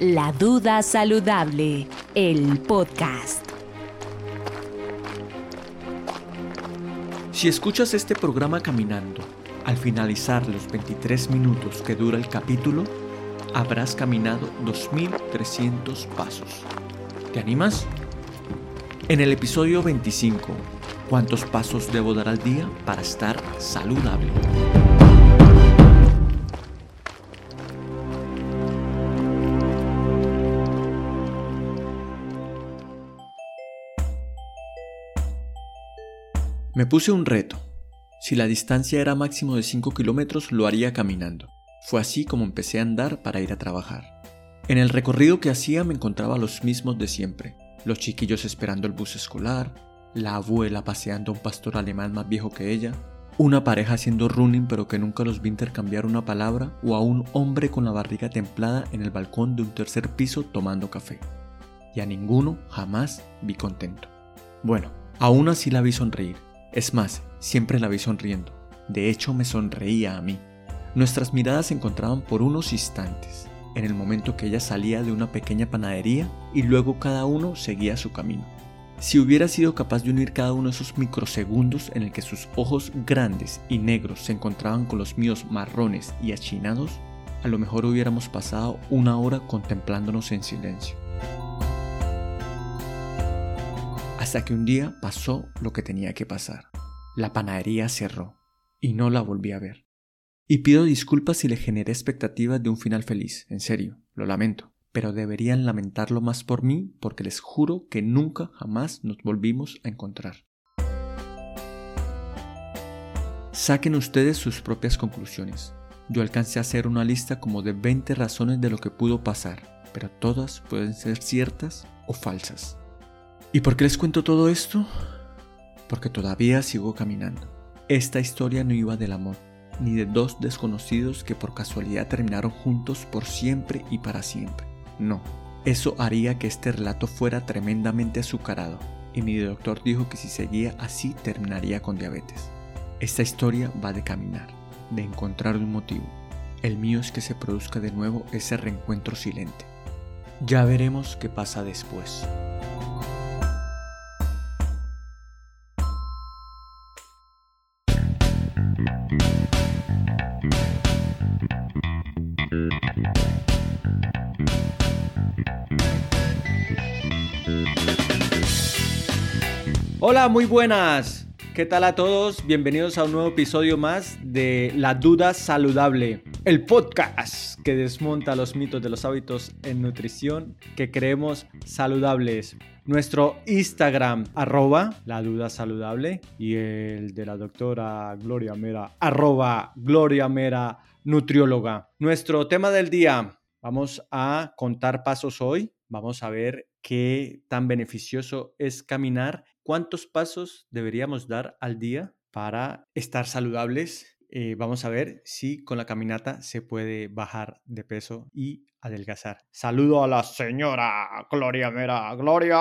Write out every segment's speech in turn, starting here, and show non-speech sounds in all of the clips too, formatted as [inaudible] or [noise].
La Duda Saludable, el podcast. Si escuchas este programa caminando, al finalizar los 23 minutos que dura el capítulo, habrás caminado 2.300 pasos. ¿Te animas? En el episodio 25, ¿cuántos pasos debo dar al día para estar saludable? Me puse un reto. Si la distancia era máximo de 5 kilómetros, lo haría caminando. Fue así como empecé a andar para ir a trabajar. En el recorrido que hacía me encontraba los mismos de siempre. Los chiquillos esperando el bus escolar, la abuela paseando a un pastor alemán más viejo que ella, una pareja haciendo running pero que nunca los vi intercambiar una palabra o a un hombre con la barriga templada en el balcón de un tercer piso tomando café. Y a ninguno jamás vi contento. Bueno, aún así la vi sonreír. Es más, siempre la vi sonriendo. De hecho, me sonreía a mí. Nuestras miradas se encontraban por unos instantes, en el momento que ella salía de una pequeña panadería y luego cada uno seguía su camino. Si hubiera sido capaz de unir cada uno de esos microsegundos en el que sus ojos grandes y negros se encontraban con los míos marrones y achinados, a lo mejor hubiéramos pasado una hora contemplándonos en silencio. Hasta que un día pasó lo que tenía que pasar. La panadería cerró y no la volví a ver. Y pido disculpas si le generé expectativas de un final feliz, en serio, lo lamento, pero deberían lamentarlo más por mí porque les juro que nunca jamás nos volvimos a encontrar. Saquen ustedes sus propias conclusiones. Yo alcancé a hacer una lista como de 20 razones de lo que pudo pasar, pero todas pueden ser ciertas o falsas. ¿Y por qué les cuento todo esto? Porque todavía sigo caminando. Esta historia no iba del amor, ni de dos desconocidos que por casualidad terminaron juntos por siempre y para siempre. No, eso haría que este relato fuera tremendamente azucarado, y mi doctor dijo que si seguía así terminaría con diabetes. Esta historia va de caminar, de encontrar un motivo. El mío es que se produzca de nuevo ese reencuentro silente. Ya veremos qué pasa después. Muy buenas. ¿Qué tal a todos? Bienvenidos a un nuevo episodio más de La Duda Saludable, el podcast que desmonta los mitos de los hábitos en nutrición que creemos saludables. Nuestro Instagram, arroba La Duda Saludable, y el de la doctora Gloria Mera, arroba Gloria Mera Nutrióloga. Nuestro tema del día, vamos a contar pasos hoy, vamos a ver qué tan beneficioso es caminar ¿Cuántos pasos deberíamos dar al día para estar saludables? Eh, vamos a ver si con la caminata se puede bajar de peso y adelgazar. Saludo a la señora Gloria Mera. Gloria.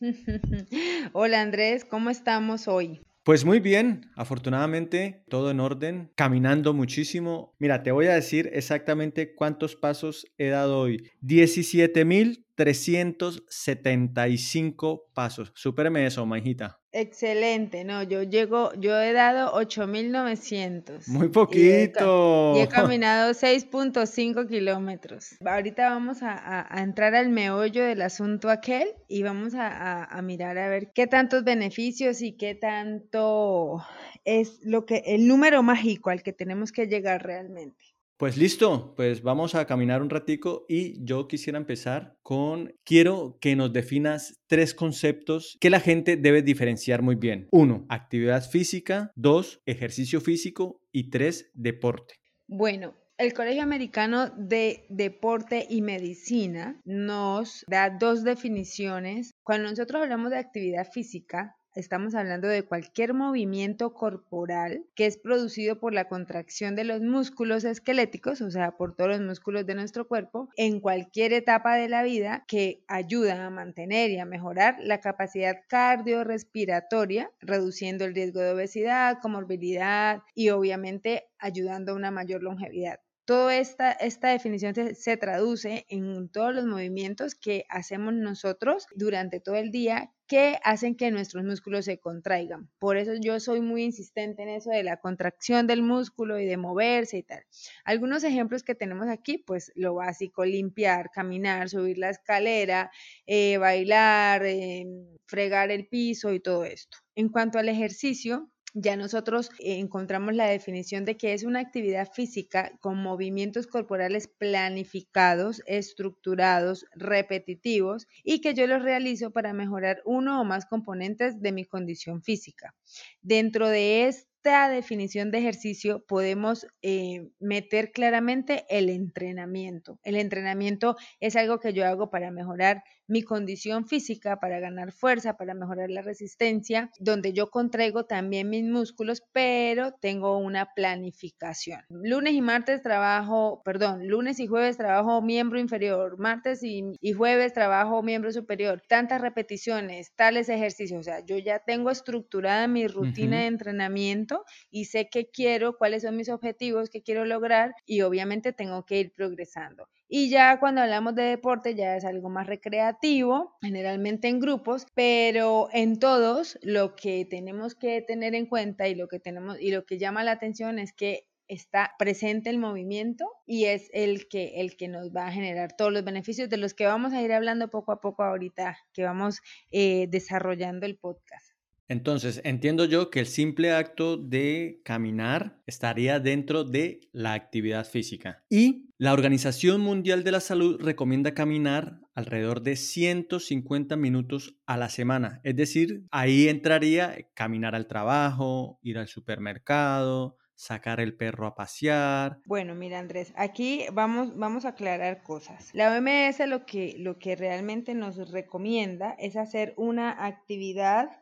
[laughs] Hola Andrés, ¿cómo estamos hoy? Pues muy bien, afortunadamente todo en orden, caminando muchísimo. Mira, te voy a decir exactamente cuántos pasos he dado hoy. 17 mil 375 pasos. Supéreme eso, majita. Excelente, no, yo llego, yo he dado 8900. Muy poquito. Y he, [laughs] caminado 6.5 kilómetros. Ahorita vamos a, entrar al meollo del asunto aquel y vamos a, a mirar a ver qué tantos beneficios y qué tanto es lo que, el número mágico al que tenemos que llegar realmente. Pues listo, pues vamos a caminar un ratico y yo quisiera empezar con, quiero que nos definas tres conceptos que la gente debe diferenciar muy bien. Uno, actividad física. Dos, ejercicio físico. Y tres, deporte. Bueno, el Colegio Americano de Deporte y Medicina nos da dos definiciones. Cuando nosotros hablamos de actividad física, estamos hablando de cualquier movimiento corporal que es producido por la contracción de los músculos esqueléticos, o sea, por todos los músculos de nuestro cuerpo, en cualquier etapa de la vida que ayuda a mantener y a mejorar la capacidad cardiorrespiratoria, reduciendo el riesgo de obesidad, comorbilidad y obviamente ayudando a una mayor longevidad. Toda esta, esta definición se, traduce en todos los movimientos que hacemos nosotros durante todo el día que hacen que nuestros músculos se contraigan. Por eso yo soy muy insistente en eso de la contracción del músculo y de moverse y tal. Algunos ejemplos que tenemos aquí, pues lo básico, limpiar, caminar, subir la escalera, eh, bailar, em, fregar el piso y todo esto. En cuanto al ejercicio, ya nosotros encontramos la definición de que es una actividad física con movimientos corporales planificados, estructurados, repetitivos y que yo los realizo para mejorar uno o más componentes de mi condición física. Dentro de esta definición de ejercicio podemos eh, meter claramente el entrenamiento. El entrenamiento es algo que yo hago para mejorar mi condición física para ganar fuerza, para mejorar la resistencia, donde yo contraigo también mis músculos, pero tengo una planificación. Lunes y martes trabajo, perdón, lunes y jueves trabajo miembro inferior, martes y, jueves trabajo miembro superior, tantas repeticiones, tales ejercicios, o sea, yo ya tengo estructurada mi rutina de entrenamiento y sé qué quiero, cuáles son mis objetivos, qué quiero lograr y obviamente tengo que ir progresando. Y ya cuando hablamos de deporte ya es algo más recreativo, generalmente en grupos, pero en todos lo que tenemos que tener en cuenta y lo que tenemos y lo que llama la atención es que está presente el movimiento y es el que, el que nos va a generar todos los beneficios de los que vamos a ir hablando poco a poco ahorita que vamos eh, desarrollando el podcast. Entonces, entiendo yo que el simple acto de caminar estaría dentro de la actividad física. Y la Organización Mundial de la Salud recomienda caminar alrededor de 150 minutos a la semana. Es decir, ahí entraría caminar al trabajo, ir al supermercado, sacar el perro a pasear. Bueno, mira Andrés, aquí vamos, vamos a aclarar cosas. La OMS lo que, lo que realmente nos recomienda es hacer una actividad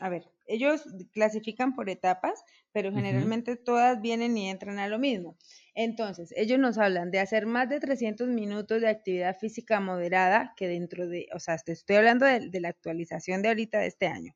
a ver, ellos clasifican por etapas, pero generalmente todas vienen y entran a lo mismo. Entonces, ellos nos hablan de hacer más de 300 minutos de actividad física moderada, que dentro de, o sea, estoy hablando de, de la actualización de ahorita de este año.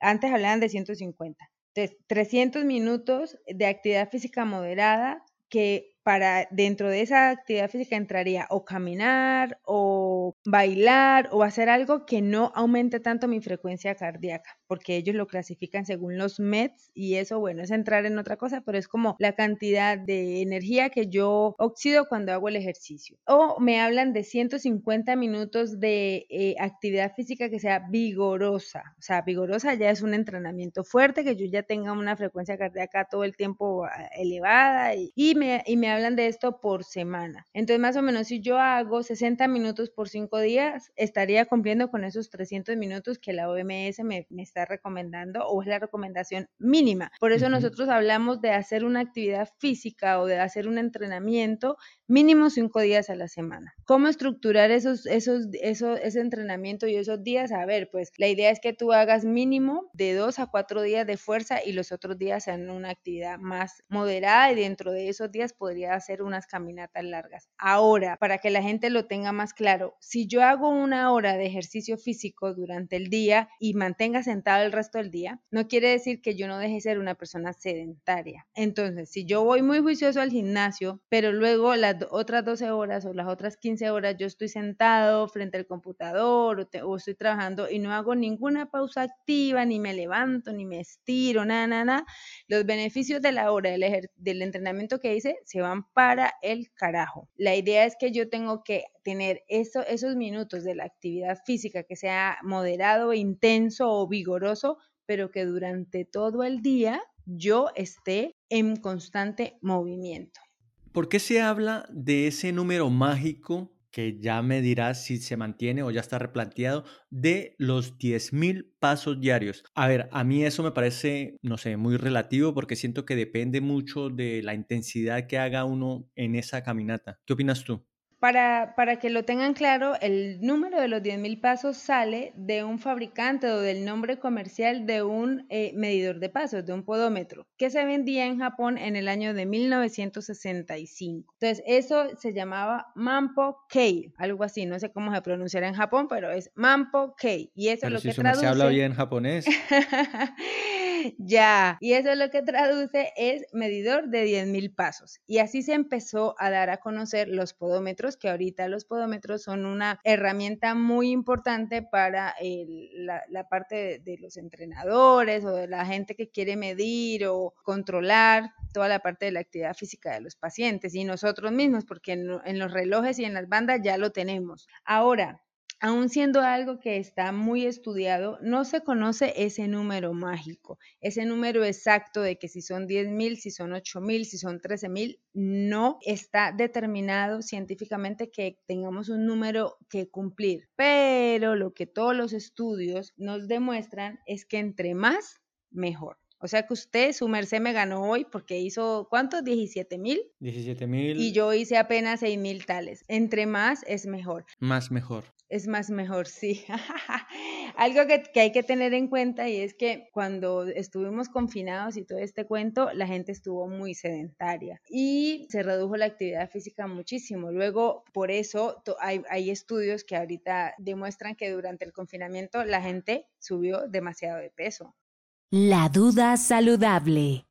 Antes hablaban de 150. Entonces, 300 minutos de actividad física moderada que para dentro de esa actividad física entraría o caminar o bailar o hacer algo que no aumente tanto mi frecuencia cardíaca, porque ellos lo clasifican según los METs y eso, bueno, es entrar en otra cosa, pero es como la cantidad de energía que yo oxido cuando hago el ejercicio. O me hablan de 150 minutos de eh, actividad física que sea vigorosa, o sea, vigorosa ya es un entrenamiento fuerte, que yo ya tenga una frecuencia cardíaca todo el tiempo ah, elevada y, me, y me hablan de esto por semana. Entonces, más o menos, si yo hago 60 minutos por 5 días, estaría cumpliendo con esos 300 minutos que la OMS me, está recomendando o es la recomendación mínima. Por eso nosotros hablamos de hacer una actividad física o de hacer un entrenamiento mínimo 5 días a la semana. ¿Cómo estructurar esos, esos, esos, ese entrenamiento y esos días? A ver, pues la idea es que tú hagas mínimo de 2 a 4 días de fuerza y los otros días sean una actividad más moderada y dentro de esos días podría hacer unas caminatas largas. Ahora, para que la gente lo tenga más claro, si yo hago una hora de ejercicio físico durante el día y mantenga sentado el resto del día, no quiere decir que yo no deje de ser una persona sedentaria. Entonces, si yo voy muy juicioso al gimnasio, pero luego las otras 12 horas o las otras 15 horas yo estoy sentado frente al computador o, estoy trabajando y no hago ninguna pausa activa, ni me levanto, ni me estiro, nada, nada, nada, los beneficios de la hora del entrenamiento que hice se van para el carajo. La idea es que yo tengo que tener eso, esos minutos de la actividad física que sea moderado, intenso o vigoroso, pero que durante todo el día yo esté en constante movimiento. ¿Por qué se habla de ese número mágico que ya me dirás si se mantiene o ya está replanteado, de los 10.000 pasos diarios. A ver, a mí eso me parece, no sé, muy relativo porque siento que depende mucho de la intensidad que haga uno en esa caminata. ¿Qué opinas tú? Para, para, que lo tengan claro, el número de los 10.000 pasos sale de un fabricante o del nombre comercial de un eh, medidor de pasos, de un podómetro, que se vendía en Japón en el año de 1965. Entonces, eso se llamaba Mampo Kei, algo así, no sé cómo se pronunciará en Japón, pero es Mampo Kei. Y eso es lo que se habla bien japonés. [laughs] ya, y eso lo que traduce es medidor de 10.000 pasos. Y así se empezó a dar a conocer los podómetros, que ahorita los podómetros son una herramienta muy importante para la, parte de los entrenadores o de la gente que quiere medir o controlar toda la parte de la actividad física de los pacientes y nosotros mismos, porque en, los relojes y en las bandas ya lo tenemos. Ahora, aun siendo algo que está muy estudiado, no se conoce ese número mágico, ese número exacto de que si son 10.000, si son 8.000, si son 13.000, no está determinado científicamente que tengamos un número que cumplir. Pero lo que todos los estudios nos demuestran es que entre más, mejor. O sea que usted, su merced me ganó hoy porque hizo, ¿cuántos? 17 mil. 17 mil. Y yo hice apenas 6 mil tales. Entre más es mejor. Más mejor. Es más mejor, sí. [laughs] Algo que, que, hay que tener en cuenta y es que cuando estuvimos confinados y todo este cuento, la gente estuvo muy sedentaria y se redujo la actividad física muchísimo. Luego, por eso hay, hay estudios que ahorita demuestran que durante el confinamiento la gente subió demasiado de peso. La duda saludable.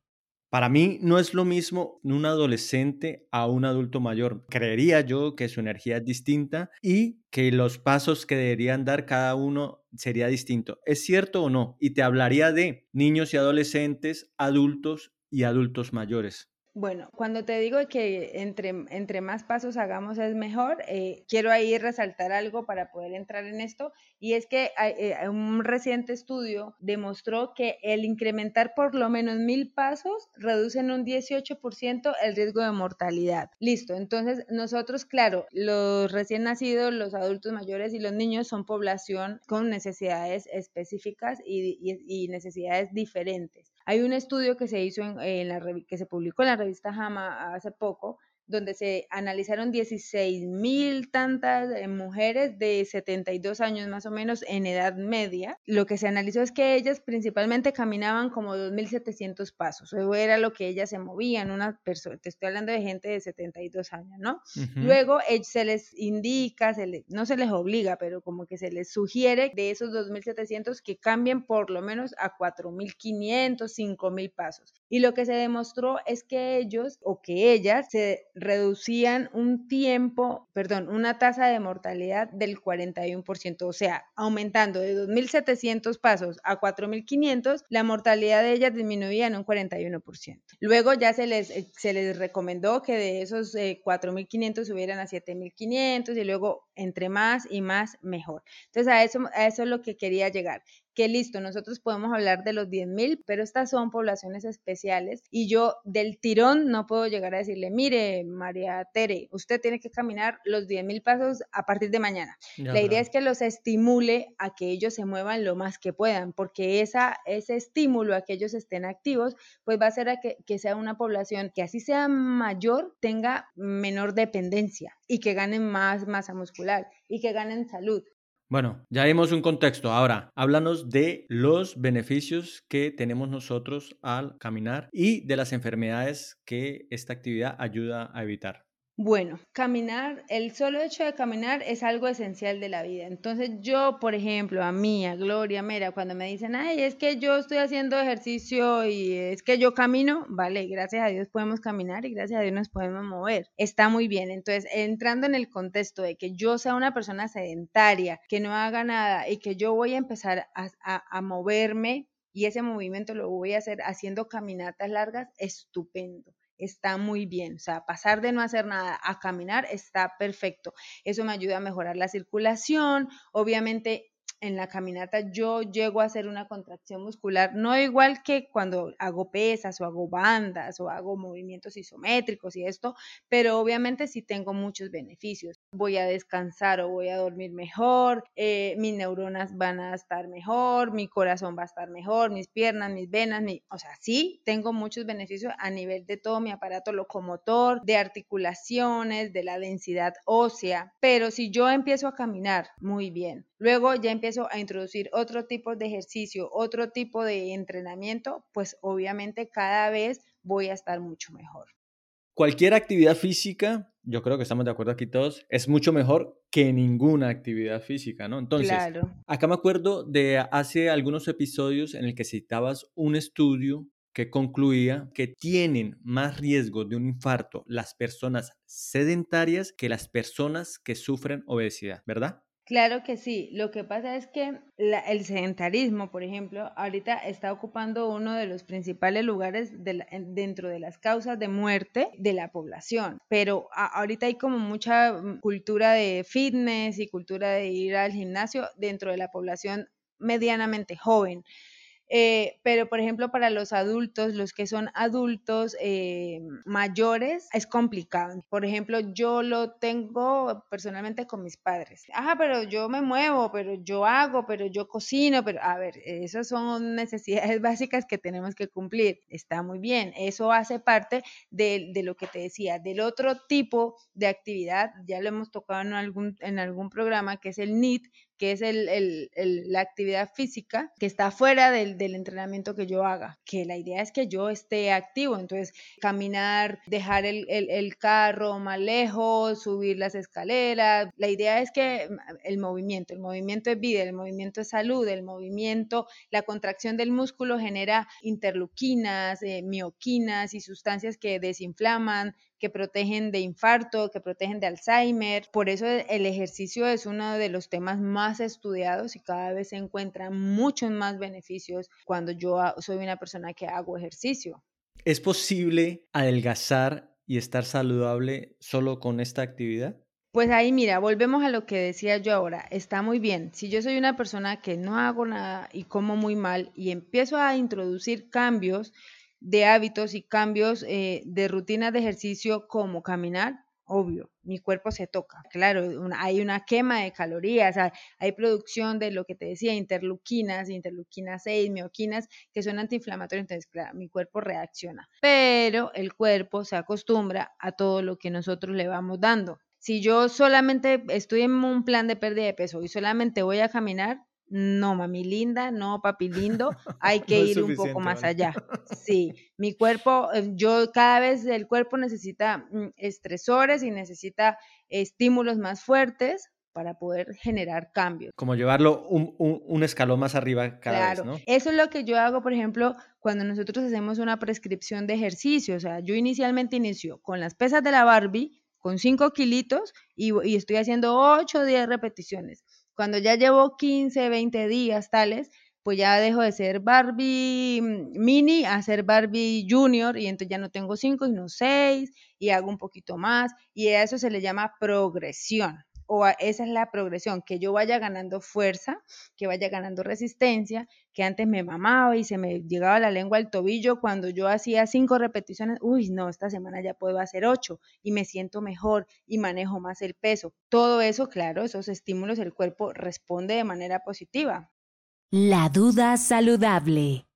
Para mí no es lo mismo un adolescente a un adulto mayor. Creería yo que su energía es distinta y que los pasos que deberían dar cada uno sería distinto. ¿Es cierto o no? Y te hablaría de niños y adolescentes, adultos y adultos mayores. Bueno, cuando te digo que entre, entre más pasos hagamos es mejor, eh, quiero ahí resaltar algo para poder entrar en esto, y es que eh, un reciente estudio demostró que el incrementar por lo menos mil pasos reduce en un 18% el riesgo de mortalidad. Listo, entonces nosotros, claro, los recién nacidos, los adultos mayores y los niños son población con necesidades específicas y necesidades diferentes. Hay un estudio que se hizo en, la que se publicó en la revista JAMA hace poco, donde se analizaron 16 mil tantas eh, mujeres de 72 años más o menos en edad media. Lo que se analizó es que ellas principalmente caminaban como 2.700 pasos. Eso era lo que ellas se movían. Una persona, te estoy hablando de gente de 72 años, ¿no? Luego eh, se les indica, se no se les obliga, pero como que se les sugiere de esos 2.700 que cambien por lo menos a 4.500, 5.000 pasos. Y lo que se demostró es que ellos o que ellas se reducían un tiempo, perdón, una tasa de mortalidad del 41%, o sea, aumentando de 2.700 pasos a 4.500, la mortalidad de ellas disminuía en un 41%. Luego ya se les, eh, se les recomendó que de esos 4.500 eh, subieran a 7.500 y luego entre más y más mejor. Entonces a eso, a eso es lo que quería llegar, que listo, nosotros podemos hablar de los 10.000, pero estas son poblaciones especiales y yo del tirón no puedo llegar a decirle, mire, María Tere, usted tiene que caminar los 10.000 pasos a partir de mañana. La idea es que los estimule a que ellos se muevan lo más que puedan, porque esa, ese estímulo a que ellos estén activos, pues va a hacer a que, que sea una población que así sea mayor, tenga menor dependencia y que ganen más masa muscular y que ganen salud. Bueno, ya vimos un contexto. Ahora, háblanos de los beneficios que tenemos nosotros al caminar y de las enfermedades que esta actividad ayuda a evitar. Bueno, caminar, el solo hecho de caminar es algo esencial de la vida. Entonces yo, por ejemplo, a mí, a Gloria, Mera, cuando me dicen, ay, es que yo estoy haciendo ejercicio y es que yo camino, vale, gracias a Dios podemos caminar y gracias a Dios nos podemos mover. Está muy bien. Entonces, entrando en el contexto de que yo sea una persona sedentaria, que no haga nada y que yo voy a empezar a, a moverme y ese movimiento lo voy a hacer haciendo caminatas largas, estupendo está muy bien. O sea, pasar de no hacer nada a caminar está perfecto. Eso me ayuda a mejorar la circulación. Obviamente en la caminata yo llego a hacer una contracción muscular, no igual que cuando hago pesas o hago bandas o hago movimientos isométricos y esto, pero obviamente sí tengo muchos beneficios. Voy a descansar o voy a dormir mejor, eh, mis neuronas van a estar mejor, mi corazón va a estar mejor, mis piernas, mis venas, o sea, sí tengo muchos beneficios a nivel de todo mi aparato locomotor, de articulaciones, de la densidad ósea, pero si yo empiezo a caminar muy bien, luego ya empiezo a introducir otro tipo de ejercicio, otro tipo de entrenamiento, pues obviamente cada vez voy a estar mucho mejor. cualquier actividad física, yo creo que estamos de acuerdo aquí todos, es mucho mejor que ninguna actividad física, ¿no? Entonces, acá me acuerdo de hace algunos episodios en el que citabas un estudio que concluía que tienen más riesgo de un infarto las personas sedentarias que las personas que sufren obesidad, ¿verdad? Claro que sí. Lo que pasa es que el sedentarismo, por ejemplo, ahorita está ocupando uno de los principales lugares dentro de las causas de muerte de la población. Pero ahorita hay como mucha mm, cultura de fitness y cultura de ir al gimnasio dentro de la población medianamente joven. Eh, pero, por ejemplo, para los adultos, los que son adultos eh, mayores, es complicado. Por ejemplo, yo lo tengo personalmente con mis padres. Ajá, pero yo me muevo, pero yo hago, pero yo cocino, pero a ver, esas son necesidades [laughs] básicas que tenemos que cumplir. Está muy bien. Eso hace parte de, de lo que te decía, del otro tipo de actividad, ya lo hemos tocado en algún, en algún programa, que es el NIT, que es la actividad física que está fuera del, entrenamiento que yo haga, que la idea es que yo esté activo, entonces caminar, dejar el, carro más lejos, subir las escaleras, la idea es que el movimiento, el movimiento es vida, el movimiento es salud, el movimiento, la contracción del músculo genera interleuquinas, eh, mioquinas y sustancias que desinflaman, que protegen de infarto, que protegen de Alzheimer. Por eso el ejercicio es uno de los temas más estudiados y cada vez se encuentran muchos más beneficios cuando yo soy una persona que hago ejercicio. ¿Es posible adelgazar y estar saludable solo con esta actividad? Pues ahí mira, volvemos a lo que decía yo ahora. Está muy bien. Si yo soy una persona que no hago nada y como muy mal y empiezo a introducir cambios, de hábitos y cambios eh, de rutinas de ejercicio como caminar, obvio, mi cuerpo se toca. Claro, hay una quema de calorías, hay, producción de lo que te decía, interleuquinas, interleuquinas 6, mioquinas, que son antiinflamatorias, entonces, claro, mi cuerpo reacciona. Pero el cuerpo se acostumbra a todo lo que nosotros le vamos dando. Si yo solamente estoy en un plan de pérdida de peso y solamente voy a caminar, no, mami linda, no, papi lindo, [laughs] hay que ir un poco más allá. [laughs] Sí, mi cuerpo, eh, yo cada vez el cuerpo necesita mm, estresores y necesita estímulos más fuertes para poder generar cambios. Como llevarlo un, escalón más arriba cada vez, ¿no? Eso es lo que yo hago, por ejemplo, cuando nosotros hacemos una prescripción de ejercicio. O sea, yo inicialmente inicio con las pesas de la Barbie, con 5 kilitos, y, y estoy haciendo 8 o 10 repeticiones cuando ya llevo 15, 20 días tales, pues ya dejo de ser Barbie mm, mini a ser Barbie junior y entonces ya no tengo 5, sino 6 y hago un poquito más y a eso se le llama progresión o esa es la progresión, que yo vaya ganando fuerza, que vaya ganando resistencia, que antes me mamaba y se me llegaba la lengua al tobillo cuando yo hacía cinco repeticiones, uy, no, esta semana ya puedo hacer ocho y me siento mejor y manejo más el peso. Todo eso, claro, esos estímulos, el cuerpo responde de manera positiva. La duda saludable.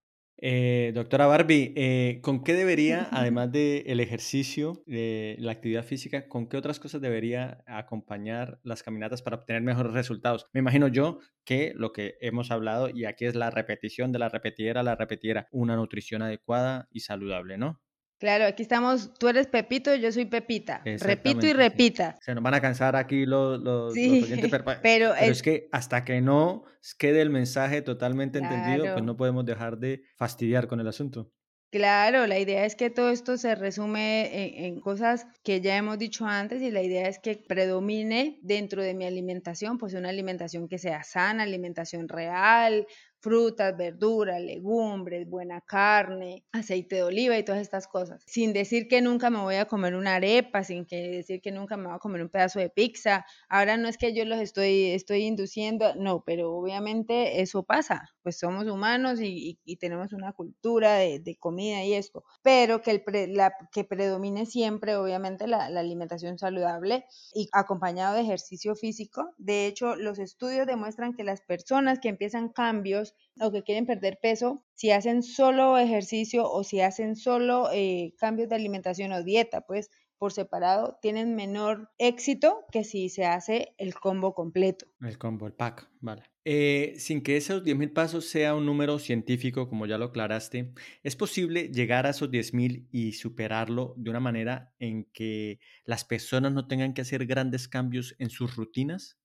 Eh, doctora Barbie, eh, ¿con qué debería, además del ejercicio, de la actividad física, con qué otras cosas debería acompañar las caminatas para obtener mejores resultados? Me imagino yo que lo que hemos hablado, y aquí es la repetición de la repetidera, la repetidera, una nutrición adecuada y saludable, ¿no? Claro, aquí estamos, tú eres Pepito, yo soy Pepita. Repito y repita. Se nos van a cansar aquí los, los, oyentes, pero, [laughs] es... que hasta que no quede el mensaje totalmente entendido, pues no podemos dejar de fastidiar con el asunto. Claro, la idea es que todo esto se resume en, cosas que ya hemos dicho antes y la idea es que predomine dentro de mi alimentación, pues una alimentación que sea sana, alimentación real, frutas, verduras, legumbres, buena carne, aceite de oliva y todas estas cosas. Sin decir que nunca me voy a comer una arepa, sin que decir que nunca me voy a comer un pedazo de pizza. Ahora no es que yo los estoy, estoy induciendo, no, pero obviamente eso pasa, pues somos humanos y, tenemos una cultura de, comida y esto, pero que, el la, que predomine siempre obviamente la, la alimentación saludable y acompañado de ejercicio físico. De hecho, los estudios demuestran que las personas que empiezan cambios o que quieren perder peso, si hacen solo ejercicio o si hacen solo eh, cambios de alimentación o dieta, pues por separado tienen menor éxito que si se hace el combo completo. El combo, el pack, vale. Eh, sin que esos 10.000 pasos sea un número científico, como ya lo aclaraste, ¿es posible llegar a esos 10.000 y superarlo de una manera en que las personas no tengan que hacer grandes cambios en sus rutinas?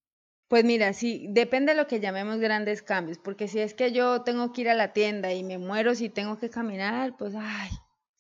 Pues mira, sí, depende de lo que llamemos grandes cambios, porque si es que yo tengo que ir a la tienda y me muero si tengo que caminar, pues ay,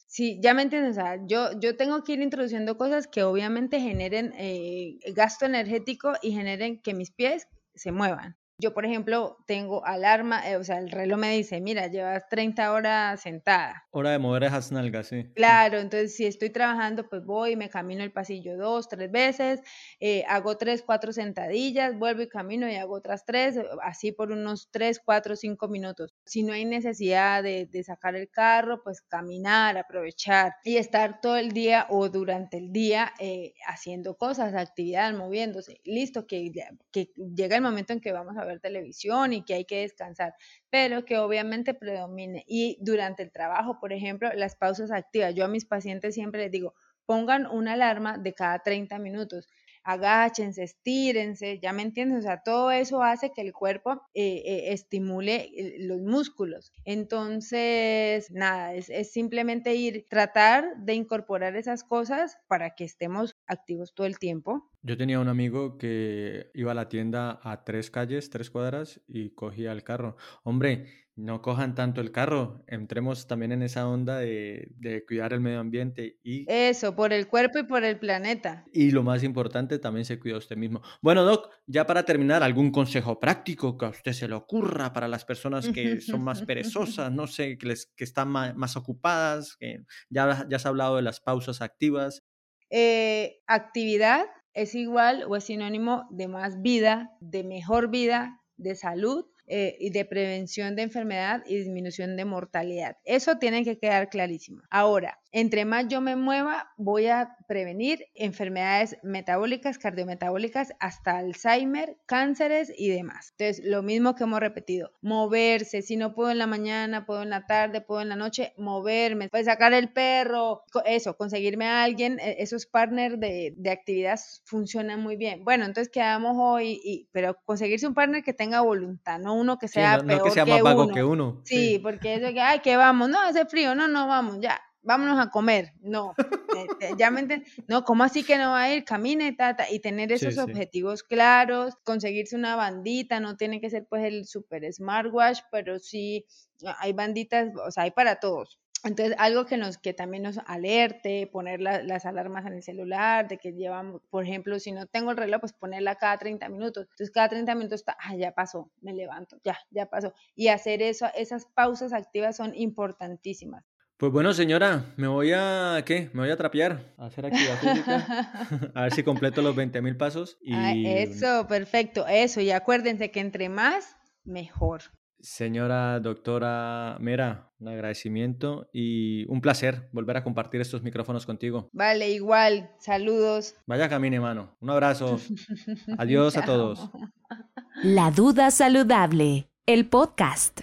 sí, ya me entiendes, o sea, yo, yo tengo que ir introduciendo cosas que obviamente generen eh, gasto energético y generen que mis pies se muevan. Yo, por ejemplo, tengo alarma, eh, o sea, el reloj me dice, mira, llevas 30 horas sentada. Hora de mover esas nalgas, sí. Claro, entonces si estoy trabajando, pues voy, me camino el pasillo dos, tres veces, eh, hago tres, cuatro sentadillas, vuelvo y camino y hago otras tres, así por unos tres, cuatro, cinco minutos. Si no hay necesidad de, sacar el carro, pues caminar, aprovechar y estar todo el día o durante el día eh, haciendo cosas, actividades, moviéndose. Listo, que, que llega el momento en que vamos a ver televisión y que hay que descansar, pero que obviamente predomine. Y durante el trabajo, por ejemplo, las pausas activas. Yo a mis pacientes siempre les digo, pongan una alarma de cada 30 minutos agáchense, estírense, ya me entiendes, o sea, todo eso hace que el cuerpo eh, eh, estimule eh, los músculos. Entonces, nada, es, es, simplemente ir, tratar de incorporar esas cosas para que estemos activos todo el tiempo. Yo tenía un amigo que iba a la tienda a tres calles, tres cuadras y cogía el carro. Hombre, no cojan tanto el carro, entremos también en esa onda de, cuidar el medio ambiente y... Eso, por el cuerpo y por el planeta. Y lo más importante, también se cuida usted mismo. Bueno, Doc, ya para terminar, ¿algún consejo práctico que a usted se le ocurra para las personas que son más perezosas, no sé, que, les, que están más, ocupadas? Que ya, ya has hablado de las pausas activas. Eh, actividad es igual o es sinónimo de más vida, de mejor vida, de salud eh, y de prevención de enfermedad y disminución de mortalidad. Eso tiene que quedar clarísimo. Ahora, entre más yo me mueva, voy a prevenir enfermedades metabólicas, cardiometabólicas, hasta Alzheimer, cánceres y demás. Entonces, lo mismo que hemos repetido, moverse, si no puedo en la mañana, puedo en la tarde, puedo en la noche, moverme, pues sacar el perro, eso, conseguirme a alguien, e, esos partners de, de actividad funcionan muy bien. Bueno, entonces quedamos hoy, y, pero conseguirse un partner que tenga voluntad, no uno que sea peor que sea más vago que uno. Sí, porque eso que, ay, que vamos, no, hace frío, no, no, vamos, ya, vámonos a comer. No, eh, [laughs] eh, ya me No, ¿cómo así que no va a ir? Camine, tata, y tener esos objetivos claros, conseguirse una bandita, no tiene que ser pues el super smartwatch, pero sí hay banditas, o sea, hay para todos. Entonces, algo que, nos, que también nos alerte, poner las alarmas en el celular, de que llevamos, por ejemplo, si no tengo el reloj, pues ponerla cada 30 minutos. Entonces, cada 30 minutos está, ah, ya pasó, me levanto, ya, ya pasó. Y hacer eso, esas pausas activas son importantísimas. Pues bueno, señora, me voy a, ¿qué? Me voy a trapear, a hacer actividad física, [laughs] a ver si completo los 20 mil pasos. Y... eso, perfecto, eso. Y acuérdense que entre más, mejor. Señora doctora Mera, un agradecimiento y un placer volver a compartir estos micrófonos contigo. Vale, igual, saludos. Vaya camine, mano. Un abrazo. Adiós a [laughs] todos. La duda saludable, el podcast.